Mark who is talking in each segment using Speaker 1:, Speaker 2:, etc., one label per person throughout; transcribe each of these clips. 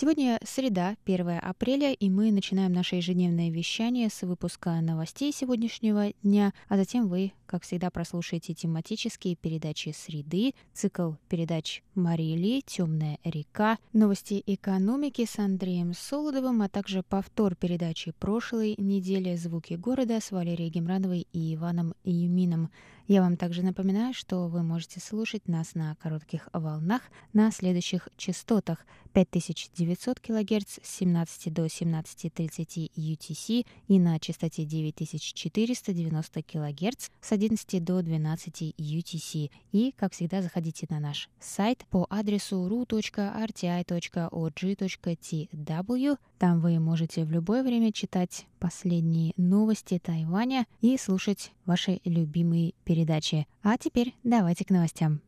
Speaker 1: Сегодня среда, 1 апреля, и мы начинаем наше ежедневное вещание с выпуска новостей сегодняшнего дня, а затем вы, как всегда, прослушаете тематические передачи «Среды», цикл передач Марии Ли «Темная река», новости экономики с Андреем Солодовым, а также повтор передачи прошлой недели «Звуки города» с Валерией Гемрановой и Иваном Юмином. Я вам также напоминаю, что вы можете слушать нас на коротких волнах на следующих частотах 5900 кГц с 17 до 17.30 UTC и на частоте 9490 кГц с 11 до 12 UTC. И, как всегда, заходите на наш сайт по адресу ru.rti.org.tw. Там вы можете в любое время читать последние новости Тайваня и слушать ваши любимые передачи. А теперь давайте к новостям.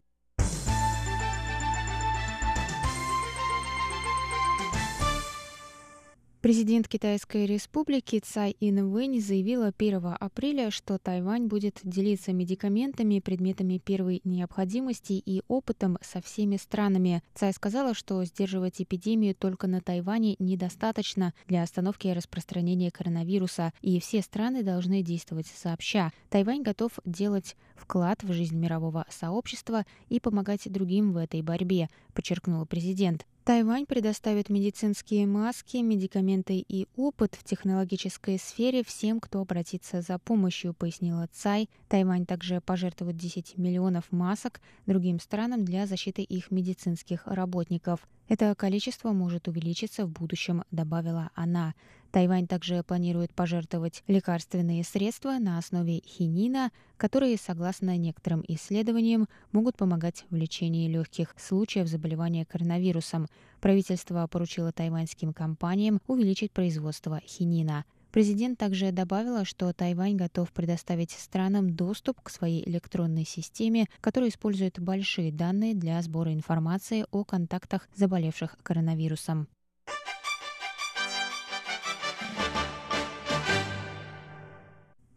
Speaker 1: Президент Китайской республики Цай Инвэнь заявила 1 апреля, что Тайвань будет делиться медикаментами, предметами первой необходимости и опытом со всеми странами. Цай сказала, что сдерживать эпидемию только на Тайване недостаточно для остановки распространения коронавируса, и все страны должны действовать сообща. Тайвань готов делать вклад в жизнь мирового сообщества и помогать другим в этой борьбе, подчеркнул президент. Тайвань предоставит медицинские маски, медикаменты и опыт в технологической сфере всем, кто обратится за помощью, пояснила Цай. Тайвань также пожертвует 10 миллионов масок другим странам для защиты их медицинских работников. Это количество может увеличиться в будущем, добавила она. Тайвань также планирует пожертвовать лекарственные средства на основе хинина, которые, согласно некоторым исследованиям, могут помогать в лечении легких случаев заболевания коронавирусом. Правительство поручило тайваньским компаниям увеличить производство хинина. Президент также добавила, что Тайвань готов предоставить странам доступ к своей электронной системе, которая использует большие данные для сбора информации о контактах заболевших коронавирусом.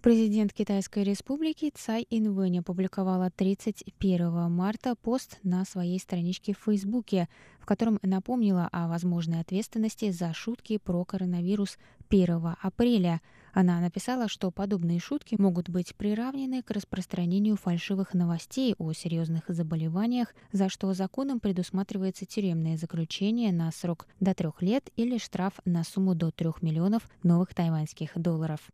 Speaker 1: Президент Китайской республики Цай Инвэнь опубликовала 31 марта пост на своей страничке в Фейсбуке, в котором напомнила о возможной ответственности за шутки про коронавирус 1 апреля. Она написала, что подобные шутки могут быть приравнены к распространению фальшивых новостей о серьезных заболеваниях, за что законом предусматривается тюремное заключение на срок до трех лет или штраф на сумму до трех миллионов новых тайваньских долларов.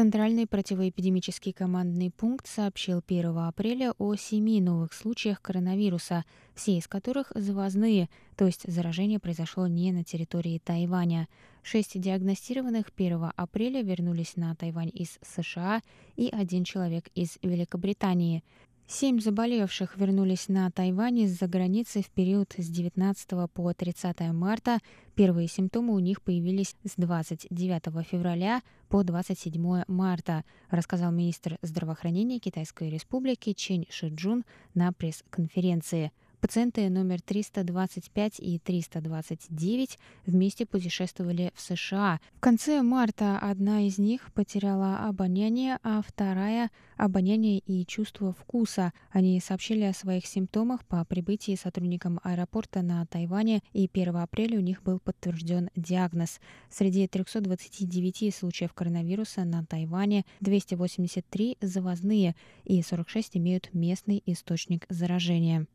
Speaker 1: Центральный противоэпидемический командный пункт сообщил 1 апреля о семи новых случаях коронавируса, все из которых завозные, то есть заражение произошло не на территории Тайваня. Шесть диагностированных 1 апреля вернулись на Тайвань из США и один человек из Великобритании. Семь заболевших вернулись на Тайвань из-за границы в период с 19 по 30 марта. Первые симптомы у них появились с 29 февраля по 27 марта, рассказал министр здравоохранения Китайской республики Чен Шиджун на пресс-конференции. Пациенты номер 325 и 329 вместе путешествовали в США. В конце марта одна из них потеряла обоняние, а вторая – обоняние и чувство вкуса. Они сообщили о своих симптомах по прибытии сотрудникам аэропорта на Тайване, и 1 апреля у них был подтвержден диагноз. Среди 329 случаев коронавируса на Тайване 283 завозные и 46 имеют местный источник заражения.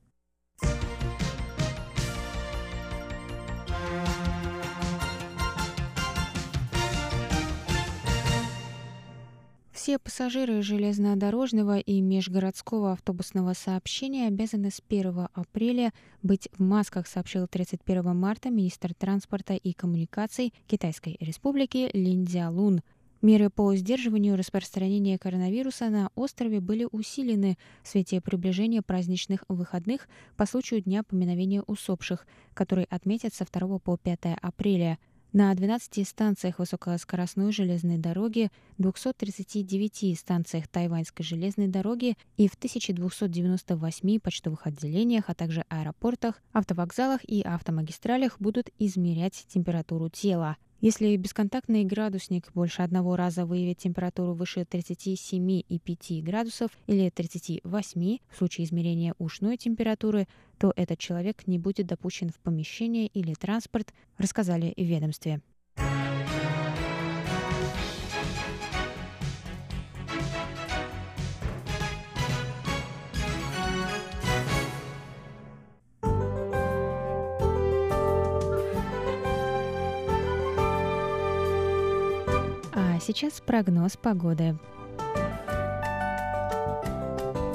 Speaker 1: Все пассажиры железнодорожного и межгородского автобусного сообщения обязаны с 1 апреля быть в масках, сообщил 31 марта министр транспорта и коммуникаций Китайской республики Лин Цзялун. Меры по сдерживанию распространения коронавируса на острове были усилены в свете приближения праздничных выходных по случаю Дня поминовения усопших, который отметят со 2 по 5 апреля – на 12 станциях высокоскоростной железной дороги, 239 станциях Тайваньской железной дороги и в 1298 почтовых отделениях, а также аэропортах, автовокзалах и автомагистралях будут измерять температуру тела. Если бесконтактный градусник больше одного раза выявит температуру выше 37,5 градусов или 38 в случае измерения ушной температуры, то этот человек не будет допущен в помещение или транспорт, рассказали в ведомстве. Сейчас прогноз погоды.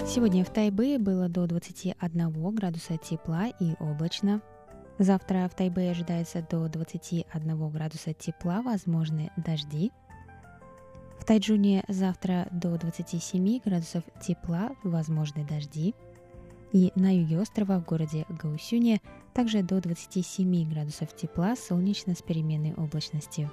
Speaker 1: Сегодня в Тайбэе было до 21 градуса тепла и облачно. Завтра в Тайбэе ожидается до 21 градуса тепла, возможны дожди. В Тайджуне завтра до 27 градусов тепла, возможны дожди. И на юге острова в городе Гаусюне также до 27 градусов тепла, солнечно с переменной облачностью.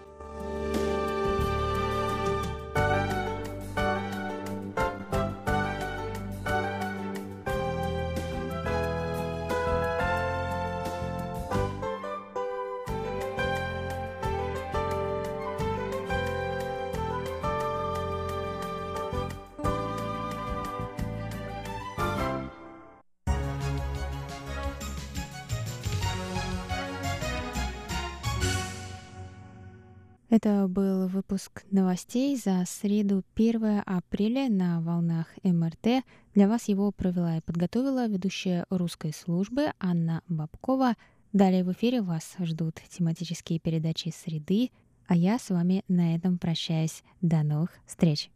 Speaker 1: Это был выпуск новостей за среду 1 апреля на волнах МРТ. Для вас его провела и подготовила ведущая русской службы Анна Бабкова. Далее в эфире вас ждут тематические передачи «Среды», а я с вами на этом прощаюсь. До новых встреч!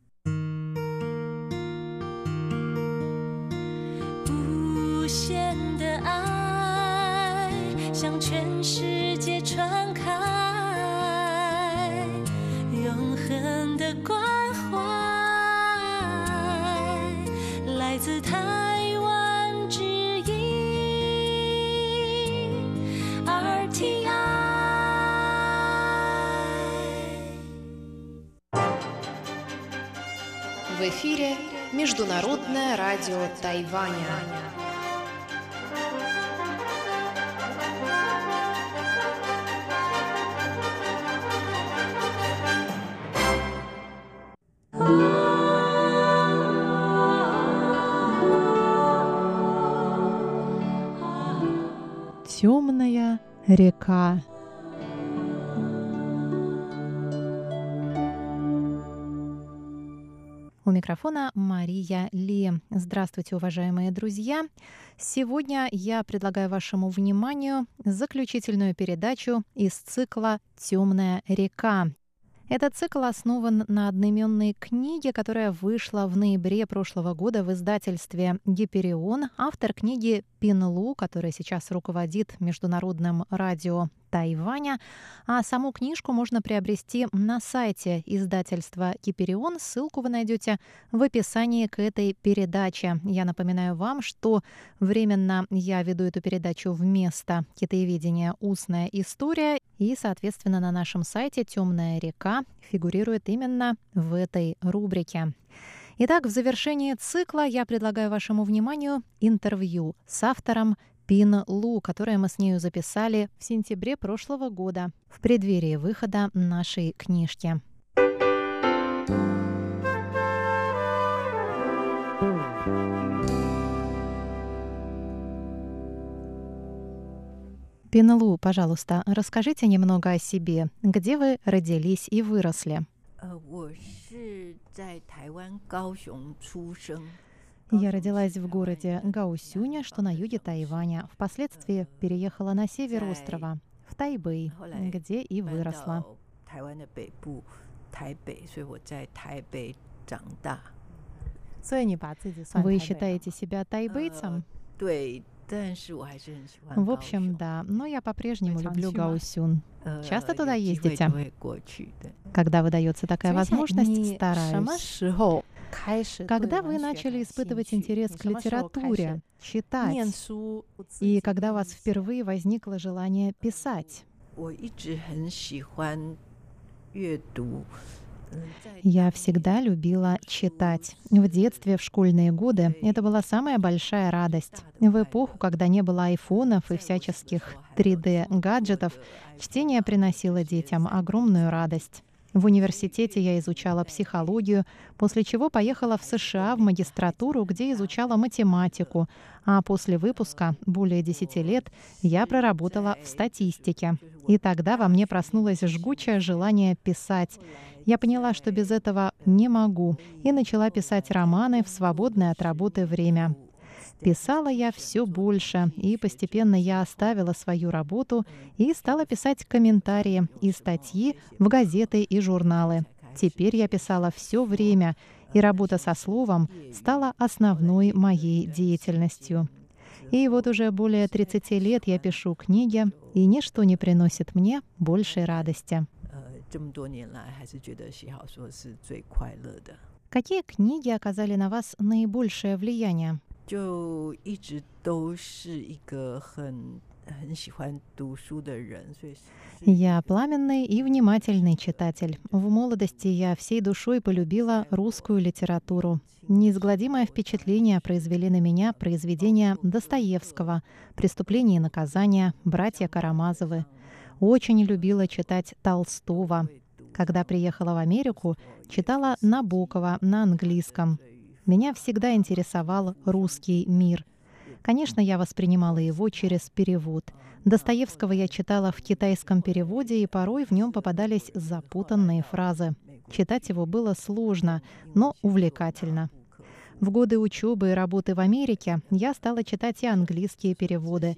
Speaker 1: 无限的爱向全世界传开。 关怀来自台湾之音 RTI。В эфире Международное радио Тайваня.
Speaker 2: Река.
Speaker 1: У микрофона Мария Ли. Здравствуйте, уважаемые друзья! Сегодня я предлагаю вашему вниманию заключительную передачу из цикла «Темная река». Этот цикл основан на одноименной книге, которая вышла в ноябре прошлого года в издательстве «Гиперион». Автор книги Пин Лу, который сейчас руководит Международным радио Тайваня. А саму книжку можно приобрести на сайте издательства Киперион. Ссылку вы найдете в описании к этой передаче. Я напоминаю вам, что временно я веду эту передачу вместо китаеведения «Устная история». И, соответственно, на нашем сайте «Темная река» фигурирует именно в этой рубрике. Итак, в завершении цикла я предлагаю вашему вниманию интервью с автором Пин Лу, которое мы с нею записали в сентябре прошлого года, в преддверии выхода нашей книжки. Пинлу, пожалуйста, расскажите немного о себе. Где вы родились и выросли?
Speaker 3: Э,
Speaker 1: я родилась в городе Гаусюня, что на юге Тайваня. Впоследствии переехала на север острова, в Тайбэй, где и выросла.
Speaker 3: Вы
Speaker 1: считаете себя тайбэйцем?
Speaker 2: В общем, да. Но я по-прежнему люблю Гаусюн. Часто туда ездите? Когда выдается такая возможность, стараюсь. Когда вы начали испытывать интерес к литературе, читать, и когда у вас впервые возникло желание писать? Я всегда любила читать. В детстве, в школьные годы это была самая большая радость. В эпоху, когда не было айфонов и всяческих 3D-гаджетов, чтение приносило детям огромную радость. В университете я изучала психологию, после чего поехала в США в магистратуру, где изучала математику, а после выпуска, более 10 лет, я проработала в статистике. И тогда во мне проснулось жгучее желание писать. Я поняла, что без этого не могу, и начала писать романы в свободное от работы время. Писала я все больше, и постепенно я оставила свою работу и стала писать комментарии и статьи в газеты и журналы. Теперь я писала все время, и работа со словом стала основной моей деятельностью. И вот уже более 30 лет я пишу книги, и ничто не приносит мне большей радости. Какие книги оказали на вас наибольшее влияние? 就一直都是一个很很喜欢读书的人，所以 я пламенный и внимательный читатель. В молодости я всей душой полюбила русскую литературу. Неизгладимое впечатление произвели на меня произведения Достоевского «Преступление и наказание», «Братья Карамазовы». Очень любила читать Толстого. Когда приехала в Америку, читала Набокова на английском. меня всегда интересовал русский мир. Конечно, я воспринимала его через перевод. Достоевского я читала в китайском переводе, и порой в нем попадались запутанные фразы. Читать его было сложно, но увлекательно. В годы учебы и работы в Америке я стала читать и английские переводы.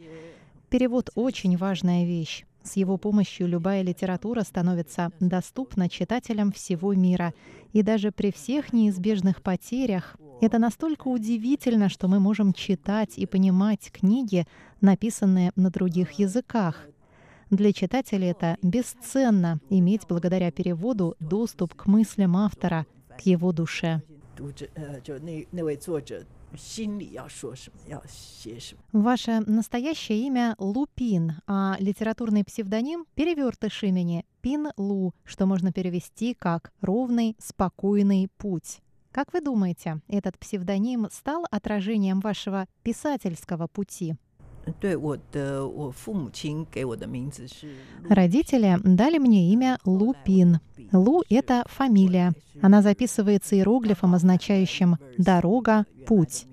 Speaker 2: Перевод — очень важная вещь. С его помощью любая литература становится доступна читателям всего мира. И даже при всех неизбежных потерях это настолько удивительно, что мы можем читать и понимать книги, написанные на других языках. Для читателя это бесценно иметь благодаря переводу доступ к мыслям автора, к его душе. 心里要说什么，要写什么. Ваше настоящее имя Лупин, а литературный псевдоним — перевертыш имени Пин Лу, что можно перевести как «ровный, спокойный путь». Как вы думаете, этот псевдоним стал отражением вашего писательского пути? Родители дали мне имя Лупин. Лу — это фамилия. Она записывается иероглифом, означающим «дорога», «путь».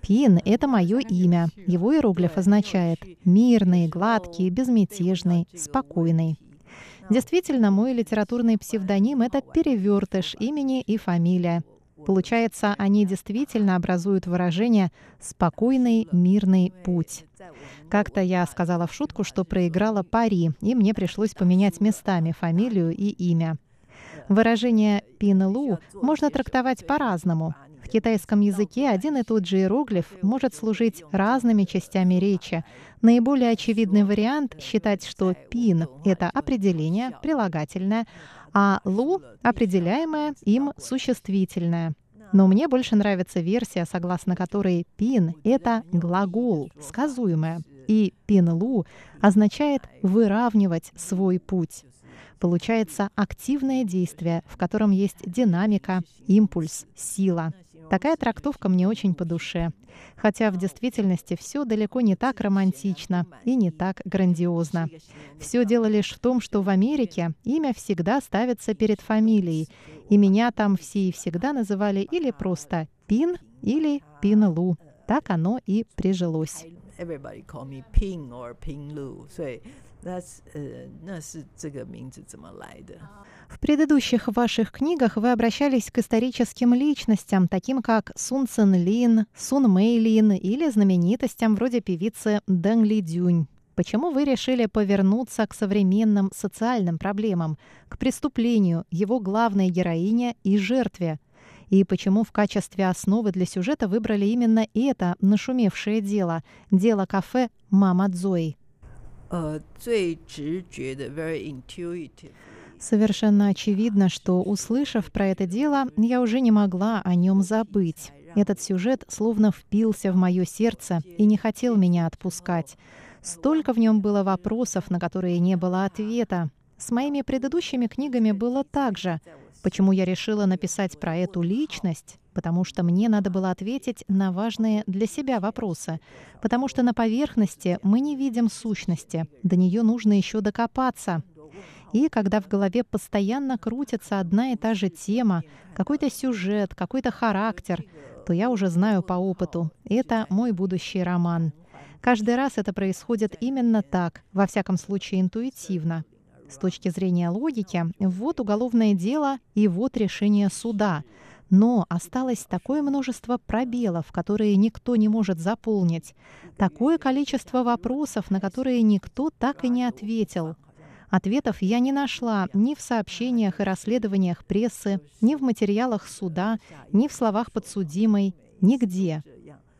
Speaker 2: Пин — это мое имя. Его иероглиф означает «мирный», «гладкий», «безмятежный», «спокойный». Действительно, мой литературный псевдоним — это перевертыш имени и фамилия. Получается, они действительно образуют выражение «спокойный, мирный путь». Как-то я сказала в шутку, что проиграла пари, и мне пришлось поменять местами фамилию и имя. Выражение «пинлу» можно трактовать по-разному. В китайском языке один и тот же иероглиф может служить разными частями речи. Наиболее очевидный вариант — считать, что «пин» — это определение, прилагательное, а «лу» — определяемое им существительное. Но мне больше нравится версия, согласно которой «пин» — это глагол, сказуемое, и «пин-лу» означает «выравнивать свой путь». Получается активное действие, в котором есть динамика, импульс, сила. Такая трактовка мне очень по душе. Хотя в действительности все далеко не так романтично и не так грандиозно. Все дело лишь в том, что в Америке имя всегда ставится перед фамилией, и меня там все и всегда называли или просто Пин или Пин-Лу. Так оно и прижилось. Everybody call me Ping or Ping Lu，所以 that's 呃那是这个名字怎么来的 ？в предыдущих ваших книгах вы обращались к историческим личностям, таким как Сун Цин Лин, Сун Мэй Лин или знаменитостям вроде певицы Дэн Ли Дюнь. Почему вы решили повернуться к современным социальным проблемам, к преступлению, его главной героине и жертве? И почему в качестве основы для сюжета выбрали именно это нашумевшее дело – дело кафе «Мама Дзои»? Совершенно очевидно, что, услышав про это дело, я уже не могла о нем забыть. Этот сюжет словно впился в мое сердце и не хотел меня отпускать. Столько в нем было вопросов, на которые не было ответа. С моими предыдущими книгами было так же. Почему я решила написать про эту личность? Потому что мне надо было ответить на важные для себя вопросы. Потому что на поверхности мы не видим сущности. До нее нужно еще докопаться. И когда в голове постоянно крутится одна и та же тема, какой-то сюжет, какой-то характер, то я уже знаю по опыту. Это мой будущий роман. Каждый раз это происходит именно так, во всяком случае интуитивно. С точки зрения логики, вот уголовное дело и вот решение суда. Но осталось такое множество пробелов, которые никто не может заполнить. Такое количество вопросов, на которые никто так и не ответил. Ответов я не нашла ни в сообщениях и расследованиях прессы, ни в материалах суда, ни в словах подсудимой, нигде.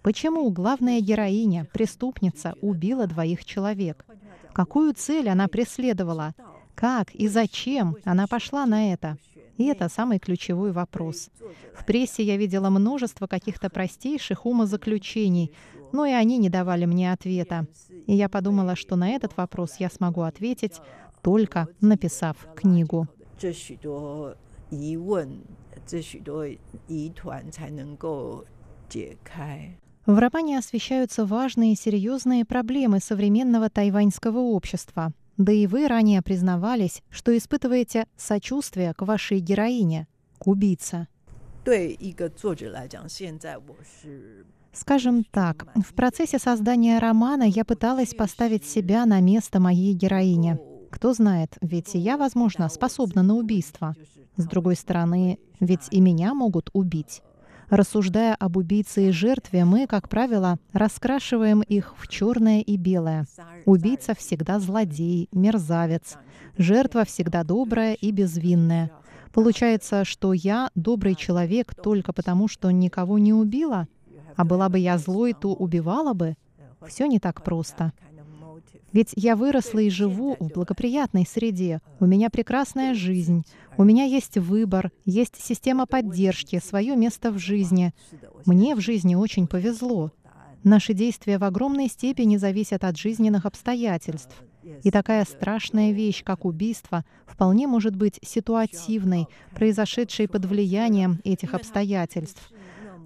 Speaker 2: Почему главная героиня, преступница, убила двоих человек? Какую цель она преследовала? Как и зачем она пошла на это? И это самый ключевой вопрос. В прессе я видела множество каких-то простейших умозаключений, но и они не давали мне ответа. И я подумала, что на этот вопрос я смогу ответить, только написав книгу. В романе освещаются важные и серьезные проблемы современного тайваньского общества. Да и вы ранее признавались, что испытываете сочувствие к вашей героине, к убийце. Скажем так, в процессе создания романа я пыталась поставить себя на место моей героини. Кто знает, ведь и я, возможно, способна на убийство. С другой стороны, ведь и меня могут убить. Рассуждая об убийце и жертве, мы, как правило, раскрашиваем их в черное и белое. Убийца всегда злодей, мерзавец. Жертва всегда добрая и безвинная. Получается, что я добрый человек только потому, что никого не убила? А была бы я злой, то убивала бы? Все не так просто. Ведь я выросла и живу в благоприятной среде. У меня прекрасная жизнь. У меня есть выбор, есть система поддержки, свое место в жизни. Мне в жизни очень повезло. Наши действия в огромной степени зависят от жизненных обстоятельств. И такая страшная вещь, как убийство, вполне может быть ситуативной, произошедшей под влиянием этих обстоятельств.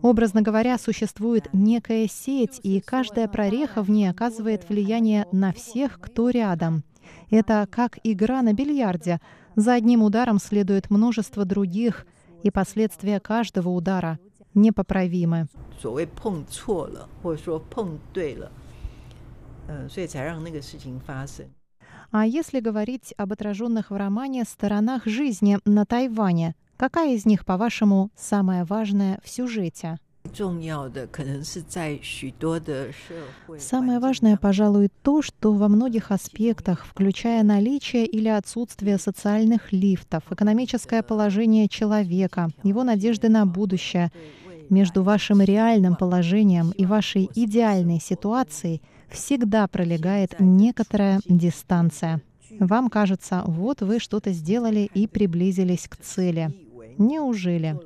Speaker 2: Образно говоря, существует некая сеть, и каждая прореха в ней оказывает влияние на всех, кто рядом. Это как игра на бильярде. За одним ударом следует множество других, и последствия каждого удара непоправимы. А если говорить об отраженных в романе сторонах жизни на Тайване, Какая из них, по-вашему, самая важная в сюжете? Самое важное, пожалуй, то, что во многих аспектах, включая наличие или отсутствие социальных лифтов, экономическое положение человека, его надежды на будущее, между вашим реальным положением и вашей идеальной ситуацией всегда пролегает некоторая дистанция. Вам кажется, вот вы что-то сделали и приблизились к цели. Неужели?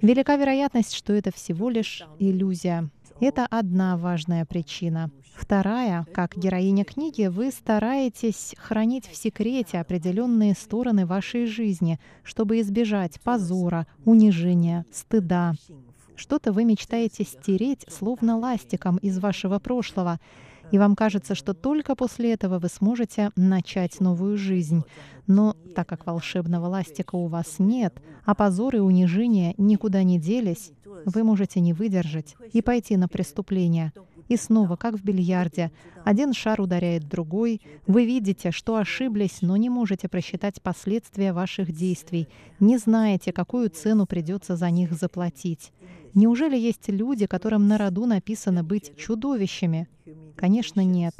Speaker 2: Велика вероятность, что это всего лишь иллюзия. Это одна важная причина. Вторая, как героиня книги, вы стараетесь хранить в секрете определенные стороны вашей жизни, чтобы избежать позора, унижения, стыда. Что-то вы мечтаете стереть, словно ластиком из вашего прошлого, и вам кажется, что только после этого вы сможете начать новую жизнь. Но так как волшебного ластика у вас нет, а позоры и унижения никуда не делись, вы можете не выдержать и пойти на преступление. И снова, как в бильярде, один шар ударяет другой, вы видите, что ошиблись, но не можете просчитать последствия ваших действий, не знаете, какую цену придется за них заплатить. Неужели есть люди, которым на роду написано быть чудовищами? Конечно, нет.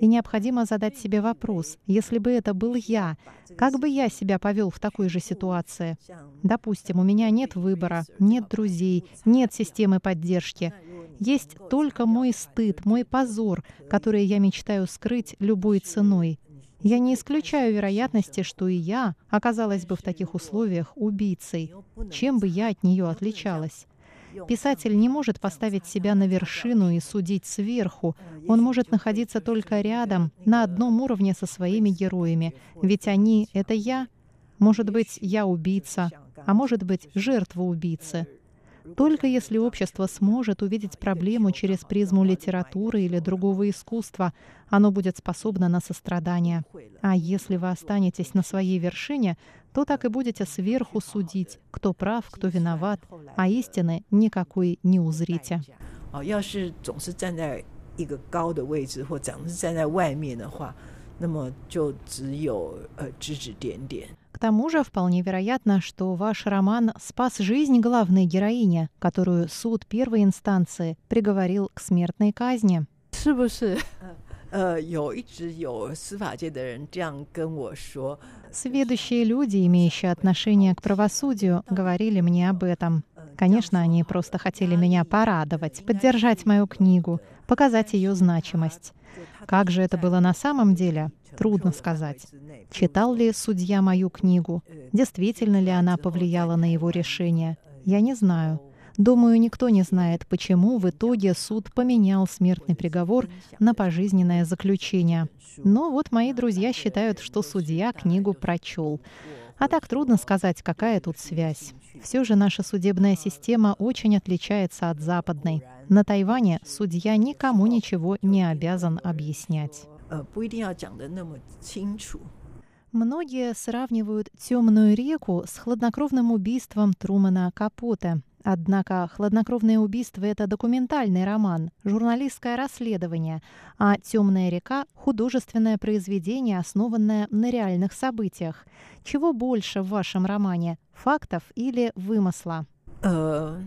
Speaker 2: И необходимо задать себе вопрос, если бы это был я, как бы я себя повел в такой же ситуации? Допустим, у меня нет выбора, нет друзей, нет системы поддержки. Есть только мой стыд, мой позор, который я мечтаю скрыть любой ценой. Я не исключаю вероятности, что и я оказалась бы в таких условиях убийцей. Чем бы я от нее отличалась? Писатель не может поставить себя на вершину и судить сверху. Он может находиться только рядом, на одном уровне со своими героями. Ведь они — это я. Может быть, я убийца, а может быть, жертва убийцы. Только если общество сможет увидеть проблему через призму литературы или другого искусства, оно будет способно на сострадание. А если вы останетесь на своей вершине, то так и будете сверху судить, кто прав, кто виноват, а истины никакой не узрите. 要是总是站在一个高的位置，或总是站在外面的话，那么就只有呃指指点点。к тому же вполне вероятно, что ваш роман спас жизнь главной героине, которую суд первой инстанции приговорил к смертной казни. Сведущие люди, имеющие отношение к правосудию, говорили мне об этом. Конечно, они просто хотели меня порадовать, поддержать мою книгу, показать ее значимость. Как же это было на самом деле? Трудно сказать. Читал ли судья мою книгу? Действительно ли она повлияла на его решение? Я не знаю. Думаю, никто не знает, почему в итоге суд поменял смертный приговор на пожизненное заключение. Но вот мои друзья считают, что судья книгу прочел. А так трудно сказать, какая тут связь. Все же наша судебная система очень отличается от западной. На Тайване судья никому ничего не обязан объяснять. Многие сравнивают темную реку с хладнокровным убийством Трумана Капоте. Однако «Хладнокровное убийство» — это документальный роман, журналистское расследование, а «Темная река» — художественное произведение, основанное на реальных событиях. Чего больше в вашем романе — фактов или вымысла? Э,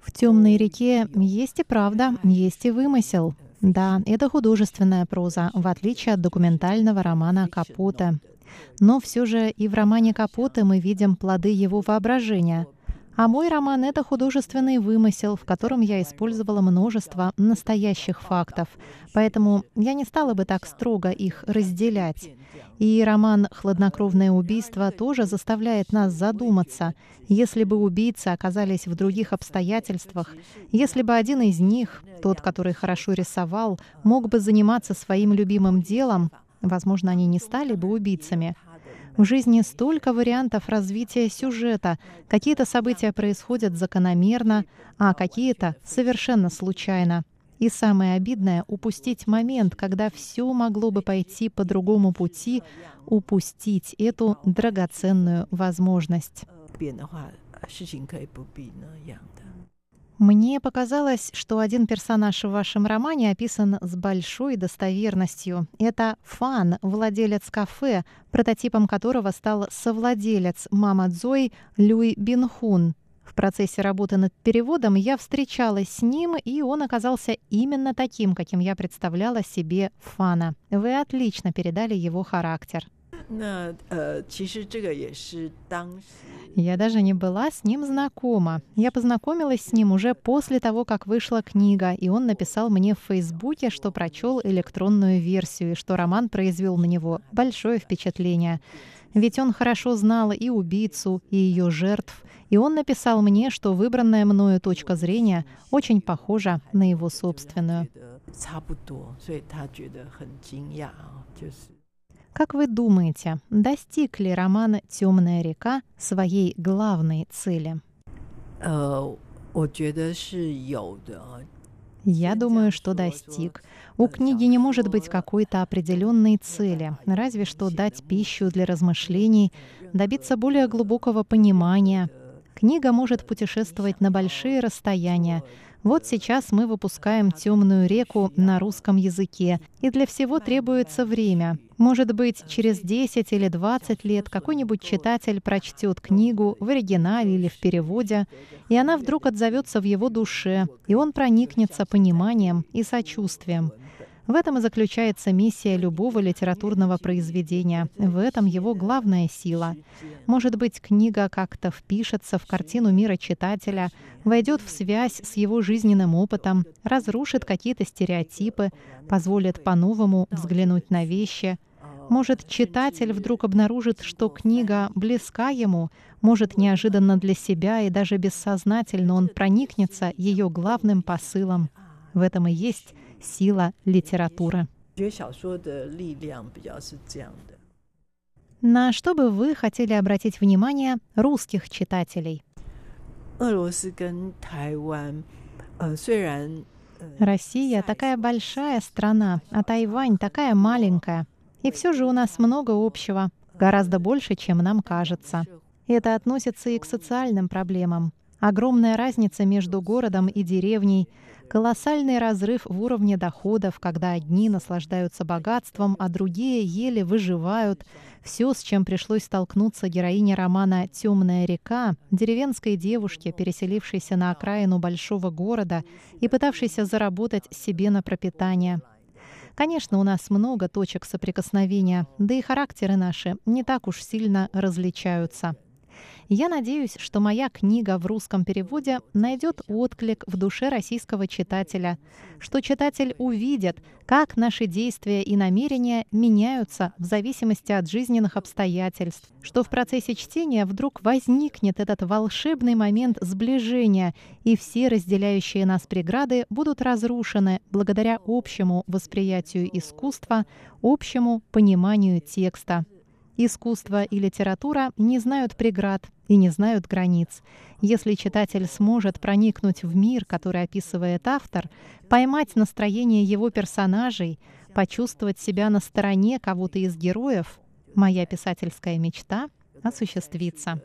Speaker 2: в темной реке есть и правда, есть и вымысел. Да, это художественная проза, в отличие от документального романа Капота. Но все же и в романе Капота мы видим плоды его воображения. А мой роман — это художественный вымысел, в котором я использовала множество настоящих фактов. Поэтому я не стала бы так строго их разделять. И роман «Хладнокровное убийство» тоже заставляет нас задуматься, если бы убийцы оказались в других обстоятельствах, если бы один из них, тот, который хорошо рисовал, мог бы заниматься своим любимым делом, возможно, они не стали бы убийцами. В жизни столько вариантов развития сюжета. Какие-то события происходят закономерно, а какие-то совершенно случайно. И самое обидное — упустить момент, когда все могло бы пойти по другому пути, упустить эту драгоценную возможность. Мне показалось, что один персонаж в вашем романе описан с большой достоверностью. Это Фан, владелец кафе, прототипом которого стал совладелец Мама Цзой Люй Бинхун. В процессе работы над переводом я встречалась с ним, и он оказался именно таким, каким я представляла себе Фана. Вы отлично передали его характер. Я даже не была с ним знакома. Я познакомилась с ним уже после того, как вышла книга, и он написал мне в Фейсбуке, что прочел электронную версию, и что роман произвел на него большое впечатление. Ведь он хорошо знал и убийцу, и ее жертв, и он написал мне, что выбранная мною точка зрения очень похожа на его собственную. Как вы думаете, достиг ли роман «Темная река» своей главной цели? Я думаю, что достиг. У книги не может быть какой-то определенной цели, разве что дать пищу для размышлений, добиться более глубокого понимания. Книга может путешествовать на большие расстояния, Вот сейчас мы выпускаем «Темную реку» на русском языке, и для всего требуется время. Может быть, через 10 или 20 лет какой-нибудь читатель прочтет книгу в оригинале или в переводе, и она вдруг отзовется в его душе, и он проникнется пониманием и сочувствием. В этом и заключается миссия любого литературного произведения. В этом его главная сила. Может быть, книга как-то впишется в картину мира читателя, войдет в связь с его жизненным опытом, разрушит какие-то стереотипы, позволит по-новому взглянуть на вещи. Может, читатель вдруг обнаружит, что книга близка ему, может, неожиданно для себя и даже бессознательно он проникнется ее главным посылом. В этом и есть сила литературы. На что бы вы хотели обратить внимание русских читателей? Россия такая большая страна, а Тайвань такая маленькая. И все же у нас много общего, гораздо больше, чем нам кажется. Это относится и к социальным проблемам. Огромная разница между городом и деревней, колоссальный разрыв в уровне доходов, когда одни наслаждаются богатством, а другие еле выживают. Все, с чем пришлось столкнуться героине романа «Темная река», деревенской девушке, переселившейся на окраину большого города и пытавшейся заработать себе на пропитание. Конечно, у нас много точек соприкосновения, да и характеры наши не так уж сильно различаются. Я надеюсь, что моя книга в русском переводе найдет отклик в душе российского читателя, что читатель увидит, как наши действия и намерения меняются в зависимости от жизненных обстоятельств, что в процессе чтения вдруг возникнет этот волшебный момент сближения, и все разделяющие нас преграды будут разрушены благодаря общему восприятию искусства, общему пониманию текста. Искусство и литература не знают преград и не знают границ. Если читатель сможет проникнуть в мир, который описывает автор, поймать настроение его персонажей, почувствовать себя на стороне кого-то из героев, моя писательская мечта осуществится.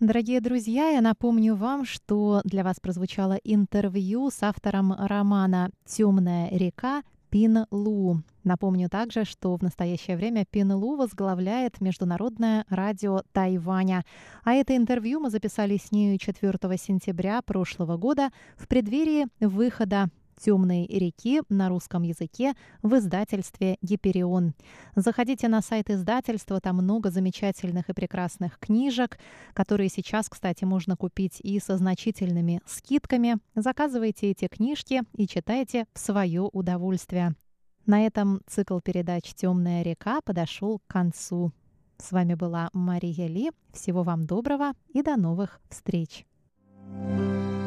Speaker 2: Дорогие друзья, я напомню вам, что для вас прозвучало интервью с автором романа «Темная река» Пин Лу. Напомню также, что в настоящее время Пин Лу возглавляет Международное радио Тайваня. А это интервью мы записали с нею 4 сентября прошлого года в преддверии выхода темной реки на русском языке в издательстве «Гиперион». Заходите на сайт издательства, там много замечательных и прекрасных книжек, которые сейчас, кстати, можно купить и со значительными скидками. Заказывайте эти книжки и читайте в свое удовольствие. На этом цикл передач «Темная река» подошел к концу. С вами была Мария Ли. Всего вам доброго и до новых встреч. thank you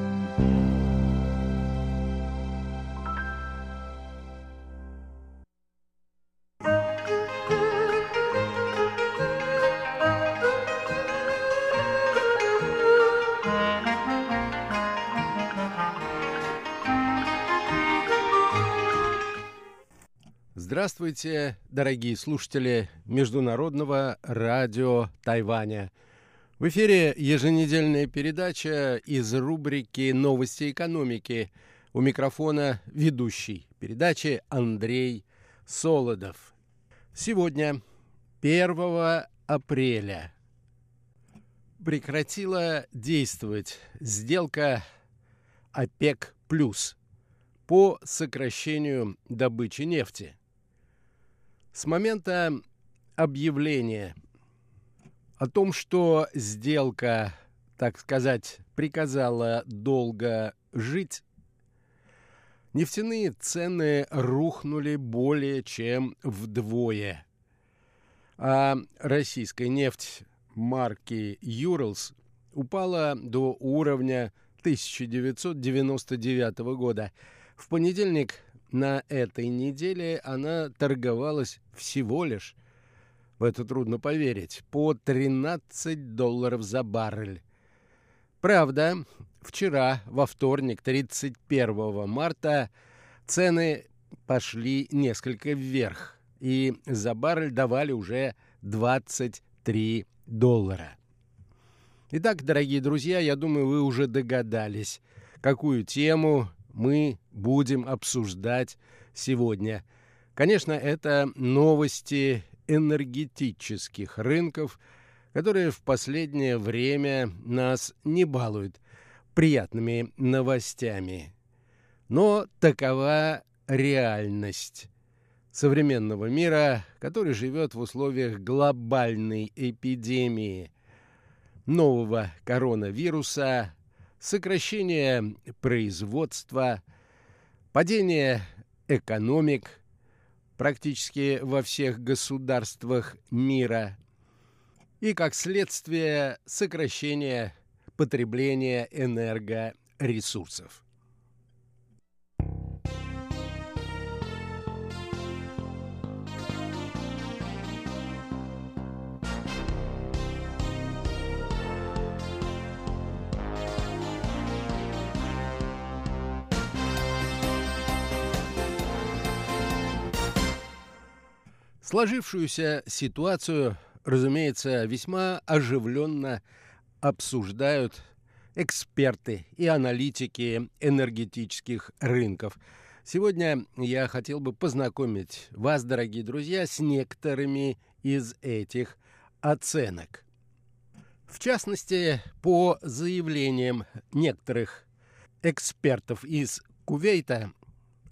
Speaker 3: Здравствуйте, дорогие слушатели Международного радио Тайваня. В эфире еженедельная передача из рубрики «Новости экономики». У микрофона ведущий передачи Андрей Солодов. Сегодня, 1 апреля, прекратила действовать сделка ОПЕК+, плюс по сокращению добычи нефти – с момента объявления о том, что сделка, так сказать, приказала долго жить, нефтяные цены рухнули более чем вдвое. А российская нефть марки «Юралс» упала до уровня 1999 года. В понедельник на этой неделе она торговалась всего лишь в это трудно поверить, по 13 долларов за баррель. Правда, вчера, во вторник, 31 марта, цены пошли несколько вверх, и за баррель давали уже 23 доллара. Итак, дорогие друзья, я думаю, вы уже догадались, какую тему мы будем обсуждать сегодня. Конечно, это новости энергетических рынков, которые в последнее время нас не балуют приятными новостями. Но такова реальность современного мира, который живет в условиях глобальной эпидемии нового коронавируса, сокращения производства, падения экономик практически во всех государствах мира и, как следствие, сокращения потребления энергоресурсов. Сложившуюся ситуацию, разумеется, весьма оживленно обсуждают эксперты и аналитики энергетических рынков. Сегодня я хотел бы познакомить вас, дорогие друзья, с некоторыми из этих оценок. В частности, по заявлениям некоторых экспертов из Кувейта,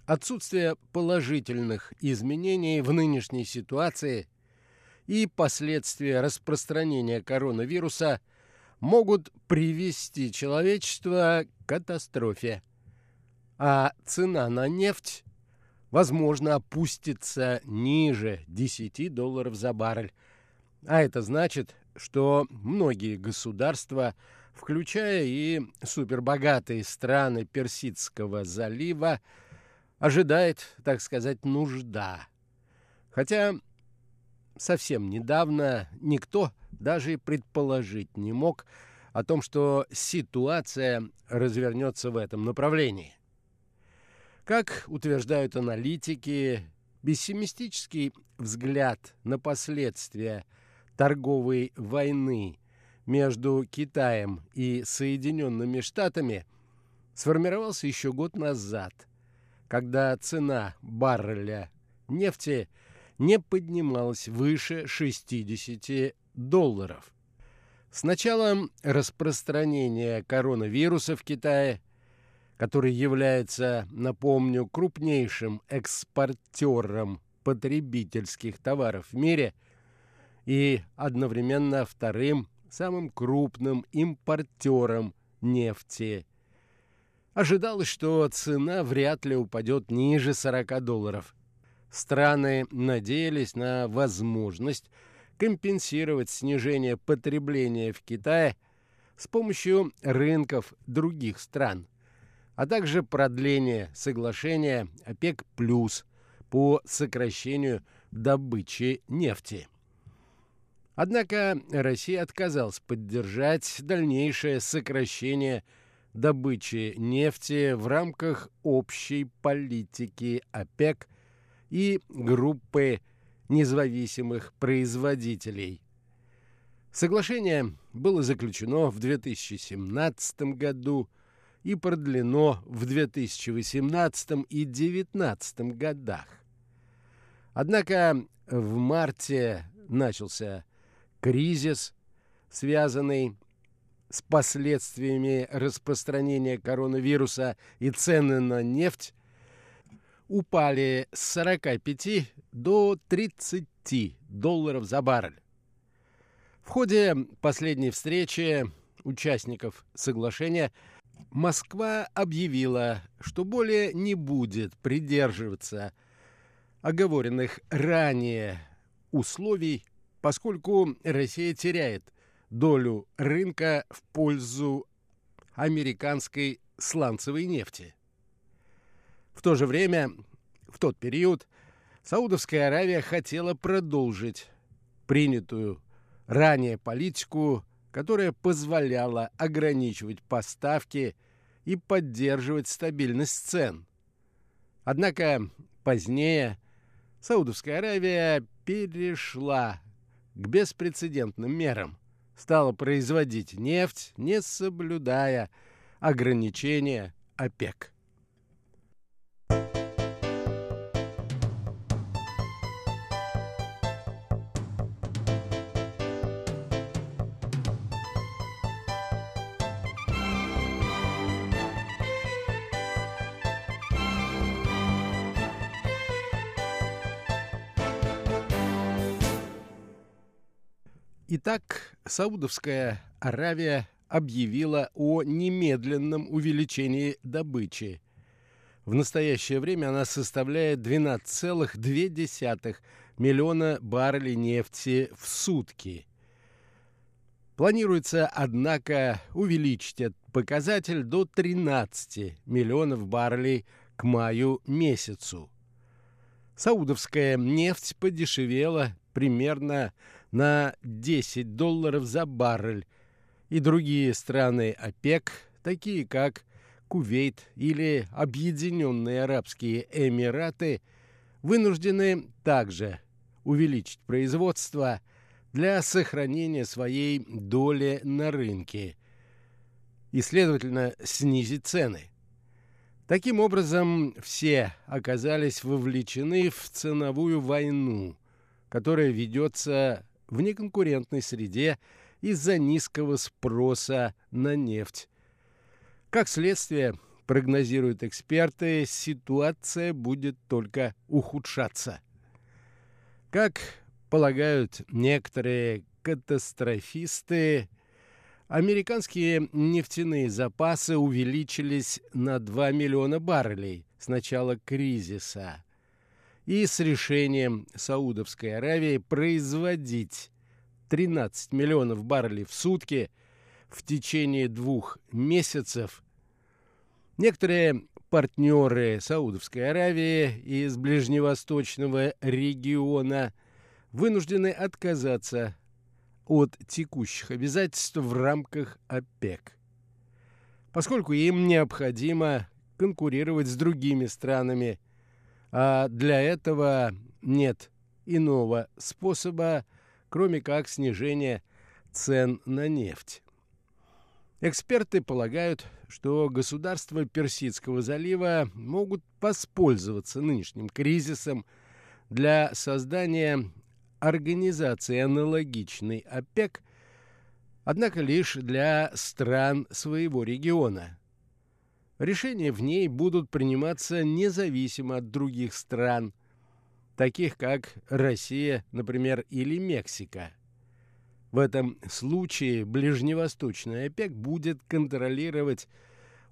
Speaker 3: Отсутствие положительных изменений в нынешней ситуации и последствия распространения коронавируса могут привести человечество к катастрофе. А цена на нефть, возможно, опустится ниже 10 долларов за баррель. А это значит, что многие государства, включая и супербогатые страны Персидского залива, ожидает, так сказать, нужда. Хотя совсем недавно никто даже и предположить не мог о том, что ситуация развернется в этом направлении. Как утверждают аналитики, пессимистический взгляд на последствия торговой войны между Китаем и Соединенными Штатами сформировался еще год назад – когда цена барреля нефти не поднималась выше 60 долларов. С началом распространения коронавируса в Китае, который является, напомню, крупнейшим экспортером потребительских товаров в мире и одновременно вторым самым крупным импортером нефти Ожидалось, что цена вряд ли упадет ниже 40 долларов. Страны надеялись на возможность компенсировать снижение потребления в Китае с помощью рынков других стран, а также продление соглашения ОПЕК+, по сокращению добычи нефти. Однако Россия отказалась поддержать дальнейшее сокращение добычи нефти в рамках общей политики ОПЕК и группы независимых производителей. Соглашение было заключено в 2017 году и продлено в 2018 и 2019 годах. Однако в марте начался кризис, связанный с последствиями распространения коронавируса и цены на нефть упали с 45 до 30 долларов за баррель. В ходе последней встречи участников соглашения Москва объявила, что более не будет придерживаться оговоренных ранее условий, поскольку Россия теряет долю рынка в пользу американской сланцевой нефти. В то же время, в тот период, Саудовская Аравия хотела продолжить принятую ранее политику, которая позволяла ограничивать поставки и поддерживать стабильность цен. Однако позднее Саудовская Аравия перешла к беспрецедентным мерам, стала производить нефть, не соблюдая ограничения ОПЕК. Итак, Саудовская Аравия объявила о немедленном увеличении добычи. В настоящее время она составляет 12,2 миллиона баррелей нефти в сутки. Планируется, однако, увеличить этот показатель до 13 миллионов баррелей к маю месяцу. Саудовская нефть подешевела примерно на 10 долларов за баррель, и другие страны ОПЕК, такие как Кувейт или Объединенные Арабские Эмираты, вынуждены также увеличить производство для сохранения своей доли на рынке и, следовательно, снизить цены. Таким образом, все оказались вовлечены в ценовую войну, которая ведется в неконкурентной среде из-за низкого спроса на нефть. Как следствие, прогнозируют эксперты, ситуация будет только ухудшаться. Как полагают некоторые катастрофисты, американские нефтяные запасы увеличились на 2 миллиона баррелей с начала кризиса – и с решением Саудовской Аравии производить 13 миллионов баррелей в сутки в течение двух месяцев. Некоторые партнеры Саудовской Аравии из ближневосточного региона вынуждены отказаться от текущих обязательств в рамках ОПЕК, поскольку им необходимо конкурировать с другими странами – а для этого нет иного способа, кроме как снижения цен на нефть. Эксперты полагают, что государства Персидского залива могут воспользоваться нынешним кризисом для создания организации аналогичной ОПЕК, однако лишь для стран своего региона – Решения в ней будут приниматься независимо от других стран, таких как Россия, например, или Мексика. В этом случае ближневосточный ОПЕК будет контролировать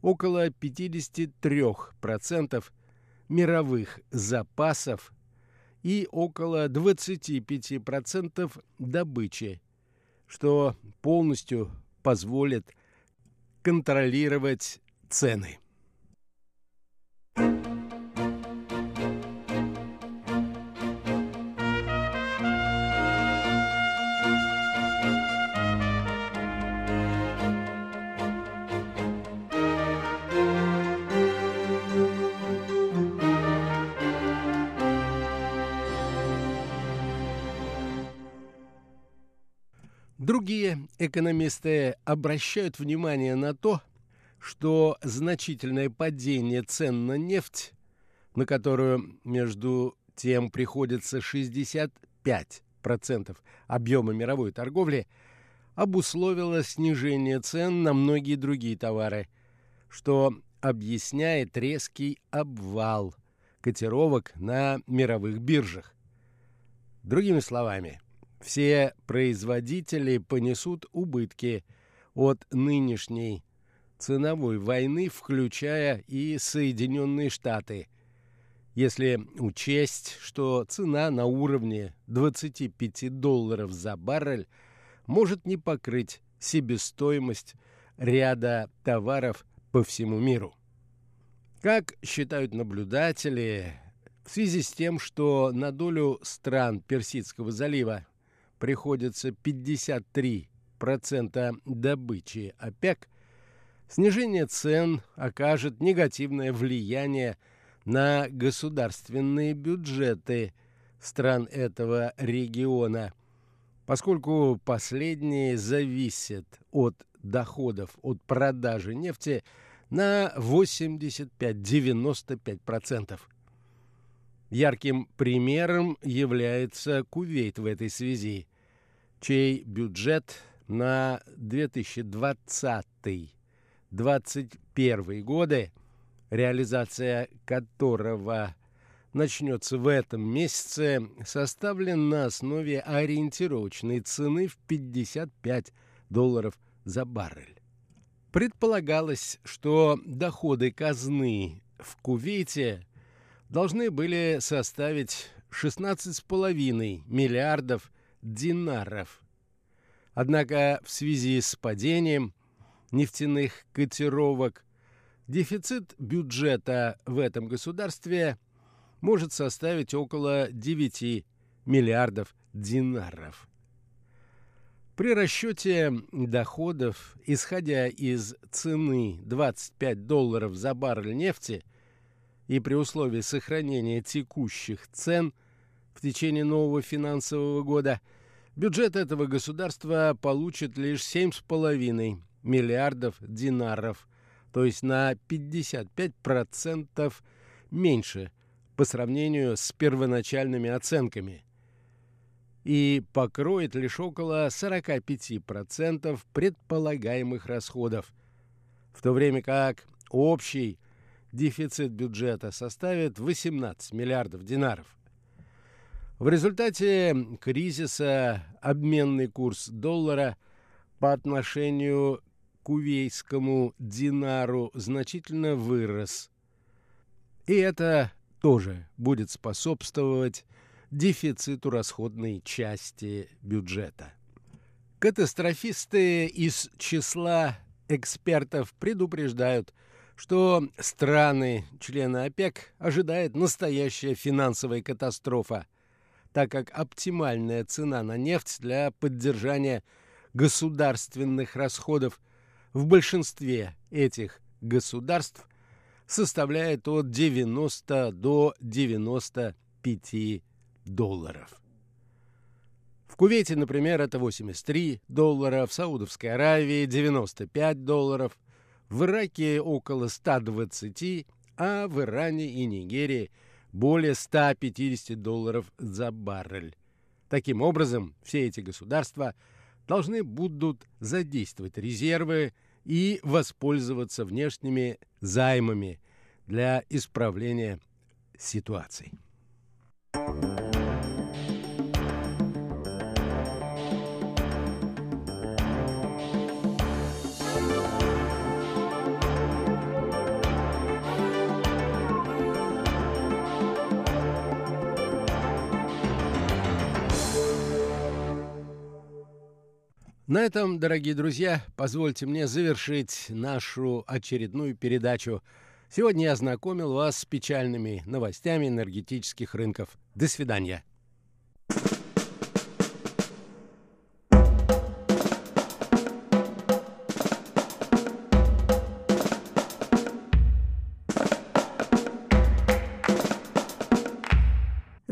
Speaker 3: около 53% мировых запасов и около 25% добычи, что полностью позволит контролировать цены. Экономисты обращают внимание на то, что значительное падение цен на нефть, на которую, между тем, приходится 65% объема мировой торговли, обусловило снижение цен на многие другие товары, что объясняет резкий обвал котировок на мировых биржах. Другими словами, все производители понесут убытки от нынешней ценовой войны, включая и Соединенные Штаты. Если учесть, что цена на уровне 25 долларов за баррель может не покрыть себестоимость ряда товаров по всему миру. Как считают наблюдатели, в связи с тем, что на долю стран Персидского залива приходится 53% добычи ОПЕК, снижение цен окажет негативное влияние на государственные бюджеты стран этого региона, поскольку последние зависят от доходов от продажи нефти на 85-95%. Ярким примером является Кувейт в этой связи, чей бюджет на 2020-2021 годы, реализация которого начнется в этом месяце, составлен на основе ориентировочной цены в 55 долларов за баррель. Предполагалось, что доходы казны в Кувейте должны были составить 16,5 миллиардов динаров. Однако в связи с падением нефтяных котировок дефицит бюджета в этом государстве может составить около 9 миллиардов динаров. При расчете доходов, исходя из цены 25 долларов за баррель нефти и при условии сохранения текущих цен в течение нового финансового года, бюджет этого государства получит лишь 7,5 миллиардов динаров, то есть на 55% меньше по сравнению с первоначальными оценками – и покроет лишь около 45% предполагаемых расходов, в то время как общий дефицит бюджета составит 18 миллиардов динаров. В результате кризиса обменный курс доллара по отношению к кувейскому динару значительно вырос. И это тоже будет способствовать дефициту расходной части бюджета. Катастрофисты из числа экспертов предупреждают, что страны, члены ОПЕК, ожидает настоящая финансовая катастрофа, так как оптимальная цена на нефть для поддержания государственных расходов в большинстве этих государств составляет от 90 до 95 долларов. В Кувейте, например, это 83 доллара, в Саудовской Аравии 95 долларов, в Ираке около 120, а в Иране и Нигерии более 150 долларов за баррель. Таким образом, все эти государства должны будут задействовать резервы и воспользоваться внешними займами для исправления ситуации. На этом, дорогие друзья, позвольте мне завершить нашу очередную передачу. Сегодня я ознакомил вас с печальными новостями энергетических рынков. До свидания.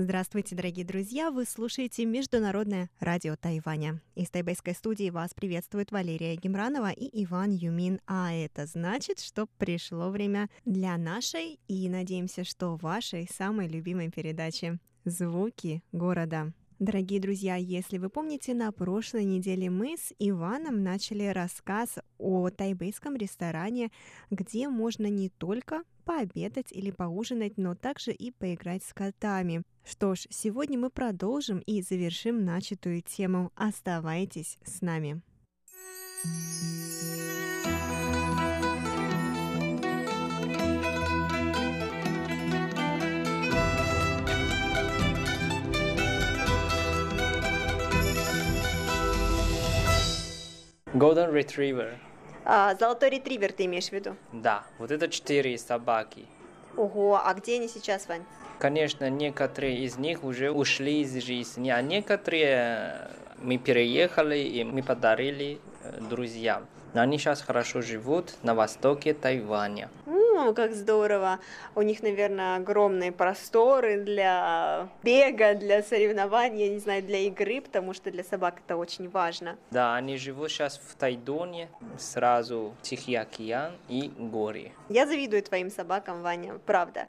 Speaker 4: Здравствуйте, дорогие друзья! Вы слушаете Международное радио Тайваня. Из тайбэйской студии вас приветствует Валерия Гемранова и Иван Юмин. А это значит, что пришло время для нашей и, надеемся, что вашей самой любимой передачи «Звуки города». Дорогие друзья, если вы помните, на прошлой неделе мы с Иваном начали рассказ о тайбейском ресторане, где можно не только пообедать или поужинать, но также и поиграть с котами. Что ж, сегодня мы продолжим и завершим начатую тему. Оставайтесь с нами.
Speaker 5: Golden Retriever.
Speaker 4: А, золотой ретривер ты имеешь в виду?
Speaker 5: Да, вот это четыре собаки.
Speaker 4: Ого, а где они сейчас, Вань?
Speaker 5: Конечно, некоторые из них уже ушли из жизни, а некоторые мы переехали и мы подарили э, друзьям. Они сейчас хорошо живут на востоке Тайваня.
Speaker 4: О, как здорово! У них, наверное, огромные просторы для бега, для соревнований, я не знаю, для игры, потому что для собак это очень важно.
Speaker 5: Да, они живут сейчас в Тайдоне, сразу Тихий океан и горы.
Speaker 4: Я завидую твоим собакам, Ваня, правда.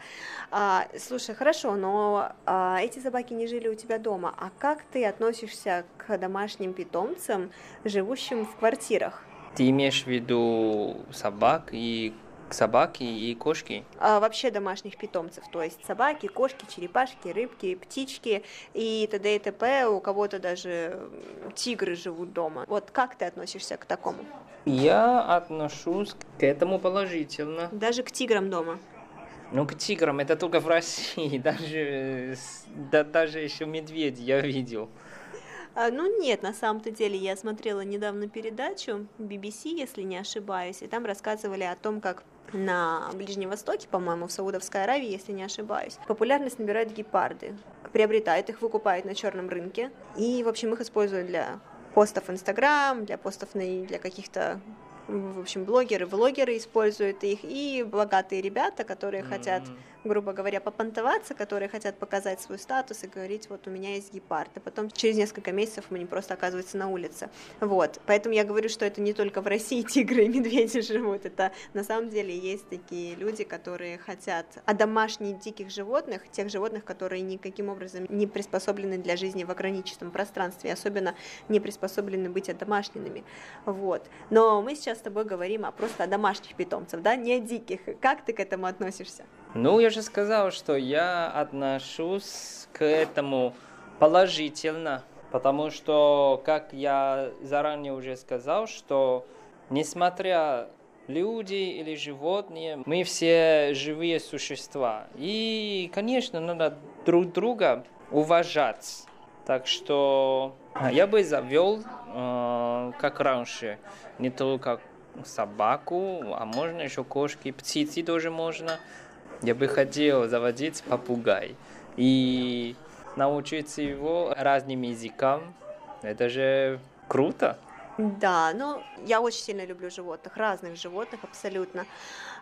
Speaker 4: А, слушай, хорошо, но а, эти собаки не жили у тебя дома. А как ты относишься к домашним питомцам, живущим в квартирах?
Speaker 5: Ты имеешь в виду собак и собаки и кошки?
Speaker 4: А вообще домашних питомцев, то есть собаки, кошки, черепашки, рыбки, птички и т.д. и т.п. У кого-то даже тигры живут дома. Вот как ты относишься к такому?
Speaker 5: Я отношусь к этому положительно.
Speaker 4: Даже к тиграм дома?
Speaker 5: Ну, к тиграм это только в России, даже, да, даже еще медведь я видел.
Speaker 4: А, ну нет, на самом-то деле я смотрела недавно передачу BBC, если не ошибаюсь, и там рассказывали о том, как на Ближнем Востоке, по-моему, в Саудовской Аравии, если не ошибаюсь, популярность набирают гепарды. Приобретают их, выкупают на черном рынке. И, в общем, их используют для постов в Инстаграм, для постов на, для каких-то в общем, блогеры, влогеры используют их, и богатые ребята, которые mm-hmm. хотят грубо говоря, попонтоваться, которые хотят показать свой статус и говорить, вот у меня есть гепард, и потом через несколько месяцев они просто оказываются на улице. Вот, поэтому я говорю, что это не только в России тигры и медведи живут, это на самом деле есть такие люди, которые хотят одомашнить диких животных, тех животных, которые никаким образом не приспособлены для жизни в ограниченном пространстве, особенно не приспособлены быть одомашненными. Вот. Но мы сейчас с тобой говорим о просто о домашних питомцах, да, не о диких. Как ты к этому относишься?
Speaker 5: Ну, я же сказал, что я отношусь к этому положительно, потому что, как я заранее уже сказал, что несмотря люди или животные, мы все живые существа. И, конечно, надо друг друга уважать. Так что я бы завел, э, как раньше, не только собаку, а можно еще кошки, птицы тоже можно я бы хотел заводить попугай и научиться его разным языкам. Это же круто.
Speaker 4: Да, ну я очень сильно люблю животных, разных животных абсолютно.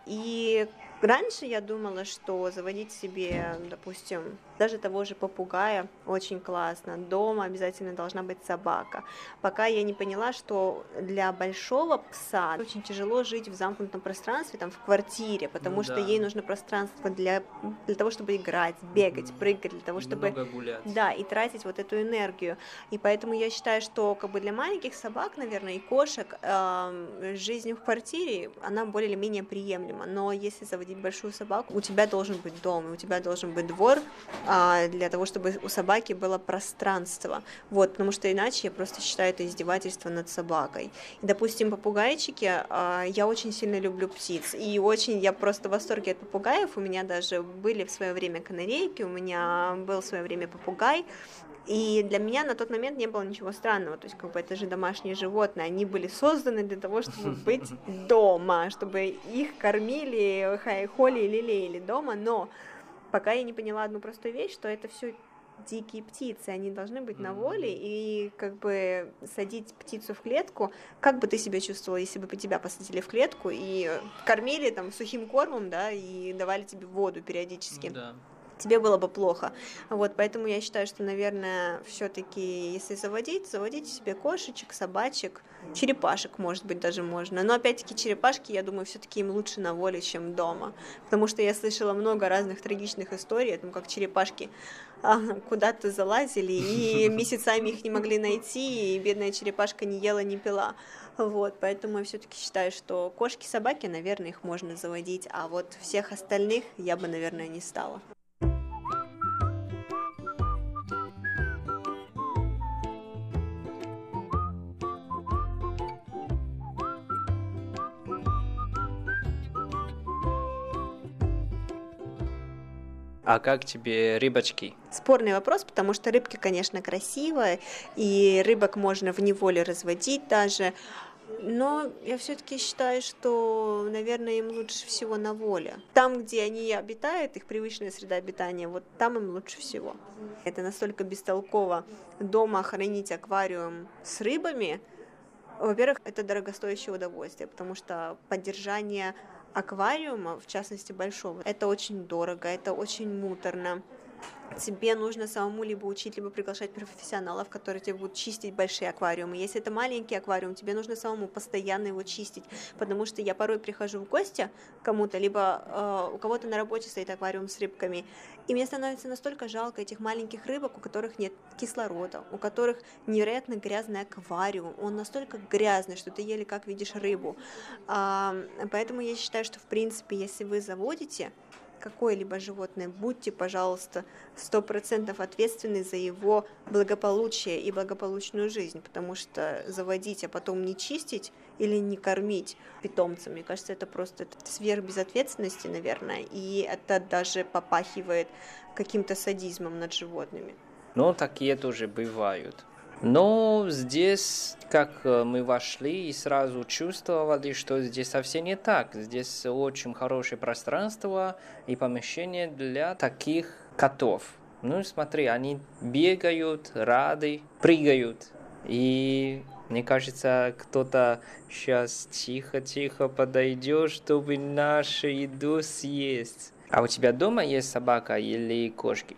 Speaker 4: И раньше я думала, что заводить себе, допустим, даже того же попугая очень классно. Дома обязательно должна быть собака. Пока я не поняла, что для большого пса очень тяжело жить в замкнутом пространстве, там в квартире, потому ну, что да. ей нужно пространство для, для того, чтобы играть, бегать, прыгать, для того, чтобы...
Speaker 5: гулять.
Speaker 4: Да, и тратить вот эту энергию. И поэтому я считаю, что как бы для маленьких собак, наверное, и кошек э, жизнь в квартире, она более или менее приемлема. Но если заводить большую собаку, у тебя должен быть дом, у тебя должен быть двор, а, для того, чтобы у собаки было пространство. Вот, потому что иначе я просто считаю это издевательство над собакой. И, допустим, попугайчики, а, я очень сильно люблю птиц, и очень я просто в восторге от попугаев. У меня даже были в свое время канарейки, у меня был в свое время попугай, и для меня на тот момент не было ничего странного. То есть, как бы это же домашние животные. Они были созданы для того, чтобы быть дома, чтобы их кормили, холли и лелеяли дома. Но пока я не поняла одну простую вещь, что это все дикие птицы, они должны быть на воле, и как бы садить птицу в клетку, как бы ты себя чувствовала, если бы тебя посадили в клетку и кормили там сухим кормом, да, и давали тебе воду периодически.
Speaker 5: Да
Speaker 4: тебе было бы плохо. Вот, поэтому я считаю, что, наверное, все-таки, если заводить, заводите себе кошечек, собачек, черепашек, может быть, даже можно. Но опять-таки черепашки, я думаю, все-таки им лучше на воле, чем дома. Потому что я слышала много разных трагичных историй, о том, как черепашки а, куда-то залазили, и месяцами их не могли найти, и бедная черепашка не ела, не пила. Вот, поэтому я все-таки считаю, что кошки, собаки, наверное, их можно заводить, а вот всех остальных я бы, наверное, не стала.
Speaker 5: А как тебе рыбочки?
Speaker 4: Спорный вопрос, потому что рыбки, конечно, красивые, и рыбок можно в неволе разводить даже. Но я все-таки считаю, что, наверное, им лучше всего на воле. Там, где они обитают, их привычная среда обитания, вот там им лучше всего. Это настолько бестолково дома хранить аквариум с рыбами. Во-первых, это дорогостоящее удовольствие, потому что поддержание аквариума, в частности большого, это очень дорого, это очень муторно тебе нужно самому либо учить, либо приглашать профессионалов, которые тебе будут чистить большие аквариумы. Если это маленький аквариум, тебе нужно самому постоянно его чистить, потому что я порой прихожу в гости кому-то, либо э, у кого-то на работе стоит аквариум с рыбками, и мне становится настолько жалко этих маленьких рыбок, у которых нет кислорода, у которых невероятно грязный аквариум, он настолько грязный, что ты еле как видишь рыбу. А, поэтому я считаю, что в принципе, если вы заводите какое-либо животное, будьте, пожалуйста, сто процентов ответственны за его благополучие и благополучную жизнь, потому что заводить, а потом не чистить или не кормить питомца, мне кажется, это просто сверх безответственности, наверное, и это даже попахивает каким-то садизмом над животными.
Speaker 5: Ну, такие тоже бывают. Но здесь, как э, мы вошли и сразу чувствовали, что здесь совсем не так. Здесь очень хорошее пространство и помещение для таких котов. Ну, смотри, они бегают, рады, прыгают. И мне кажется, кто-то сейчас тихо-тихо подойдет, чтобы нашу еду съесть. А у тебя дома есть собака или кошки?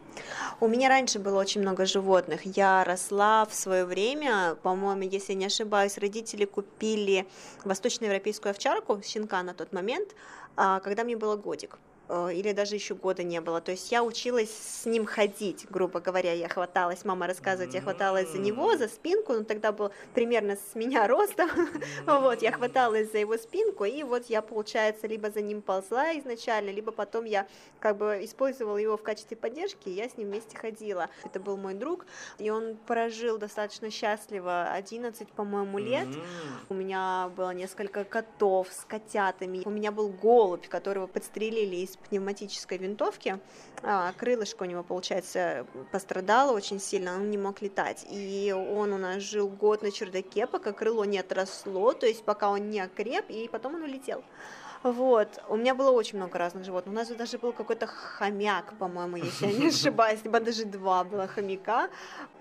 Speaker 4: У меня раньше было очень много животных. Я росла в свое время, по-моему, если не ошибаюсь, родители купили восточноевропейскую овчарку, щенка на тот момент, а, когда мне было годик. Э, или даже еще года не было. То есть я училась с ним ходить, грубо говоря, я хваталась, мама рассказывает, я хваталась за него, за спинку, он тогда был примерно с меня роста, вот, я хваталась за его спинку, и вот я, получается, либо за ним ползла изначально, либо потом я как бы использовала его в качестве поддержки, и я с ним вместе ходила. Это был мой друг, и он прожил достаточно счастливо 11, по-моему, лет. У меня было несколько котов с котятами, у меня был голубь, которого подстрелили из пневматической винтовки. А, крылышко у него, получается, пострадало очень сильно, он не мог летать. И он у нас жил год на чердаке, пока крыло не отросло, то есть пока он не окреп, и потом он улетел. Вот. У меня было очень много разных животных. У нас даже был какой-то хомяк, по-моему, если я не ошибаюсь, либо даже два было хомяка.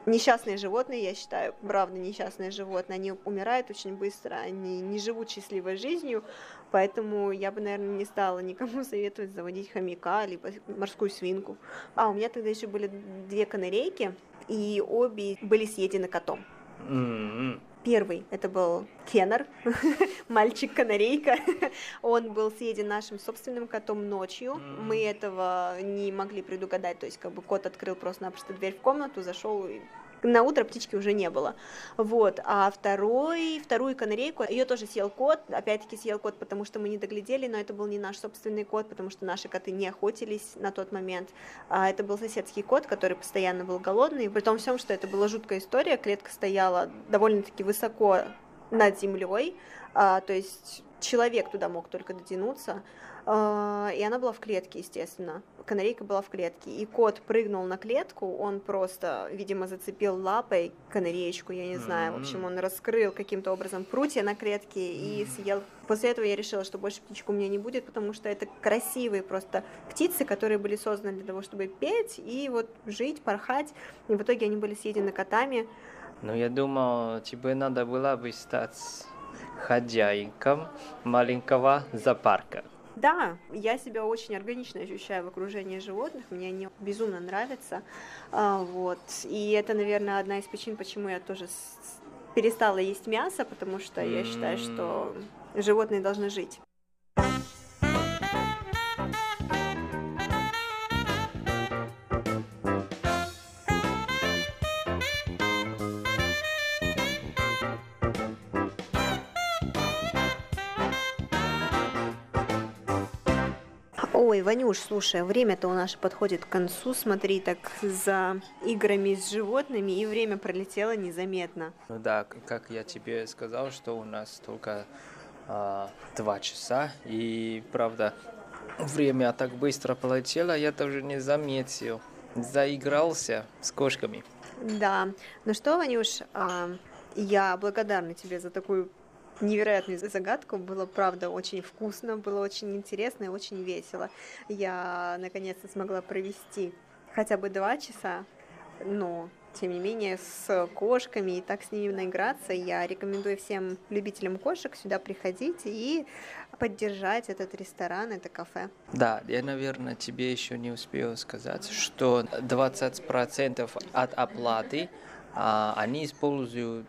Speaker 4: Несчастные животные, я считаю, правда, несчастные животные, они умирают очень быстро, они не живут счастливой жизнью, поэтому я бы, наверное, не стала никому советовать заводить хомяка, либо морскую свинку. А, у меня тогда еще были две канарейки, и обе были съедены котом. Mm-hmm. Первый это был Кеннер, мальчик-канарейка. Он был съеден нашим собственным котом ночью. Мы этого не могли предугадать. То есть, как бы кот открыл просто-напросто дверь в комнату, зашел и на утро птички уже не было. Вот. А второй, вторую канарейку, ее тоже съел кот, опять-таки съел кот, потому что мы не доглядели, но это был не наш собственный кот, потому что наши коты не охотились на тот момент. А это был соседский кот, который постоянно был голодный, при том всем, что это была жуткая история, клетка стояла довольно-таки высоко над землей, а, то есть человек туда мог только дотянуться, и она была в клетке, естественно. Канарейка была в клетке, и кот прыгнул на клетку, он просто, видимо, зацепил лапой канареечку, я не знаю, в общем, он раскрыл каким-то образом прутья на клетке и съел. После этого я решила, что больше птичек у меня не будет, потому что это красивые просто птицы, которые были созданы для того, чтобы петь и вот жить, порхать, и в итоге они были съедены котами.
Speaker 5: Ну, я думал, тебе надо было бы стать хозяйком маленького зоопарка.
Speaker 4: Да, я себя очень органично ощущаю в окружении животных, мне они безумно нравятся, а, вот, и это, наверное, одна из причин, почему я тоже перестала есть мясо, потому что я считаю, что животные должны жить. Ой, Ванюш, слушай, время-то у нас подходит к концу, смотри, так за играми с животными, и время пролетело незаметно.
Speaker 5: Ну да, как я тебе сказал, что у нас только а, два часа, и правда, время так быстро полетело, я тоже не заметил, заигрался с кошками.
Speaker 4: Да, ну что, Ванюш, а, я благодарна тебе за такую невероятную загадку. Было, правда, очень вкусно, было очень интересно и очень весело. Я, наконец-то, смогла провести хотя бы два часа, но тем не менее, с кошками и так с ними наиграться. Я рекомендую всем любителям кошек сюда приходить и поддержать этот ресторан, это кафе.
Speaker 5: Да, я, наверное, тебе еще не успел сказать, что 20% от оплаты а, они используют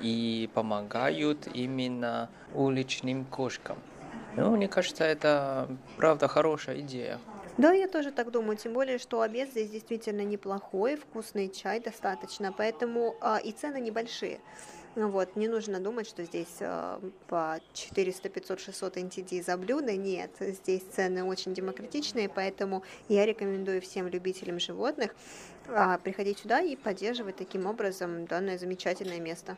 Speaker 5: и помогают именно уличным кошкам. Ну, мне кажется, это правда хорошая идея.
Speaker 4: Да, я тоже так думаю, тем более, что обед здесь действительно неплохой, вкусный чай достаточно, поэтому а, и цены небольшие. Вот, не нужно думать, что здесь э, по 400, 500, 600 NTD за блюдо. Нет, здесь цены очень демократичные, поэтому я рекомендую всем любителям животных э, приходить сюда и поддерживать таким образом данное замечательное место.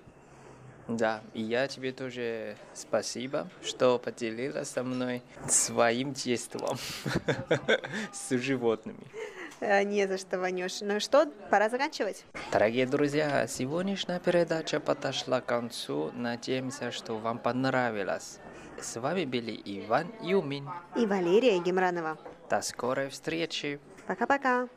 Speaker 5: Да, и я тебе тоже спасибо, что поделилась со мной своим детством с животными.
Speaker 4: Э, не за что, Ванюш. Ну что, пора заканчивать?
Speaker 5: Дорогие друзья, сегодняшняя передача подошла к концу. Надеемся, что вам понравилось. С вами были Иван Юмин
Speaker 4: и Валерия Гемранова.
Speaker 5: До скорой встречи.
Speaker 4: Пока-пока.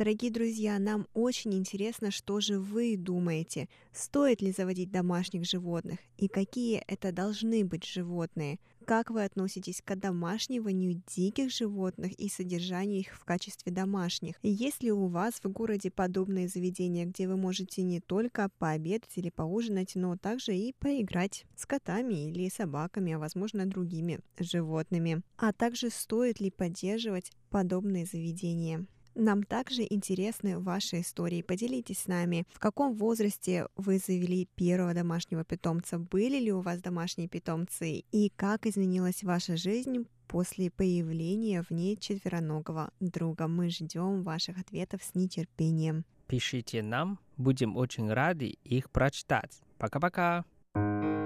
Speaker 4: Дорогие друзья, нам очень интересно, что же вы думаете. Стоит ли заводить домашних животных? И какие это должны быть животные? Как вы относитесь к домашниванию диких животных и содержанию их в качестве домашних? Есть ли у вас в городе подобные заведения, где вы можете не только пообедать или поужинать, но также и поиграть с котами или собаками, а возможно другими животными? А также стоит ли поддерживать подобные заведения? Нам также интересны ваши истории. Поделитесь с нами, в каком возрасте вы завели первого домашнего питомца, были ли у вас домашние питомцы и как изменилась ваша жизнь после появления в ней четвероногого друга. Мы ждем ваших ответов с нетерпением.
Speaker 5: Пишите нам, будем очень рады их прочитать. Пока-пока!
Speaker 6: 伤痕